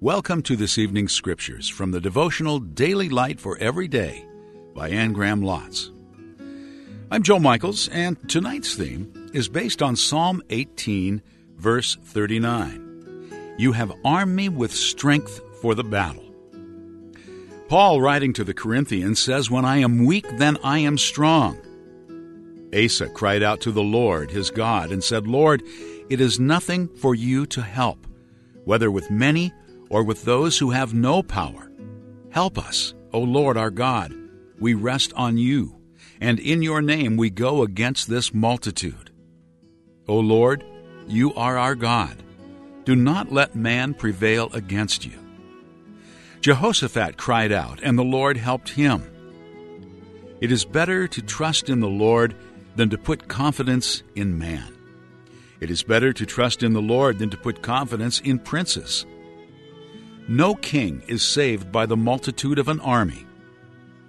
Welcome to this evening's scriptures from the devotional Daily Light for Every Day by Anne Graham Lotz. I'm Joe Michaels, and tonight's theme is based on Psalm 18, verse 39. You have armed me with strength for the battle. Paul, writing to the Corinthians, says, When I am weak, then I am strong. Asa cried out to the Lord, his God, and said, Lord, it is nothing for you to help, whether with many or with those who have no power. Help us, O Lord our God. We rest on you, and in your name we go against this multitude. O Lord, you are our God. Do not let man prevail against you. Jehoshaphat cried out, and the Lord helped him. It is better to trust in the Lord than to put confidence in man. It is better to trust in the Lord than to put confidence in princes. No king is saved by the multitude of an army.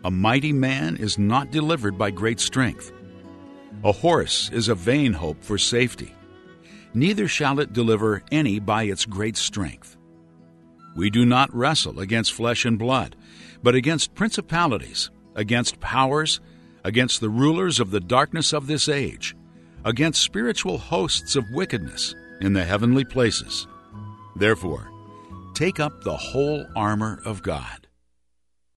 A mighty man is not delivered by great strength. A horse is a vain hope for safety. Neither shall it deliver any by its great strength. We do not wrestle against flesh and blood, but against principalities, against powers, against the rulers of the darkness of this age, against spiritual hosts of wickedness in the heavenly places. Therefore, Take up the whole armor of God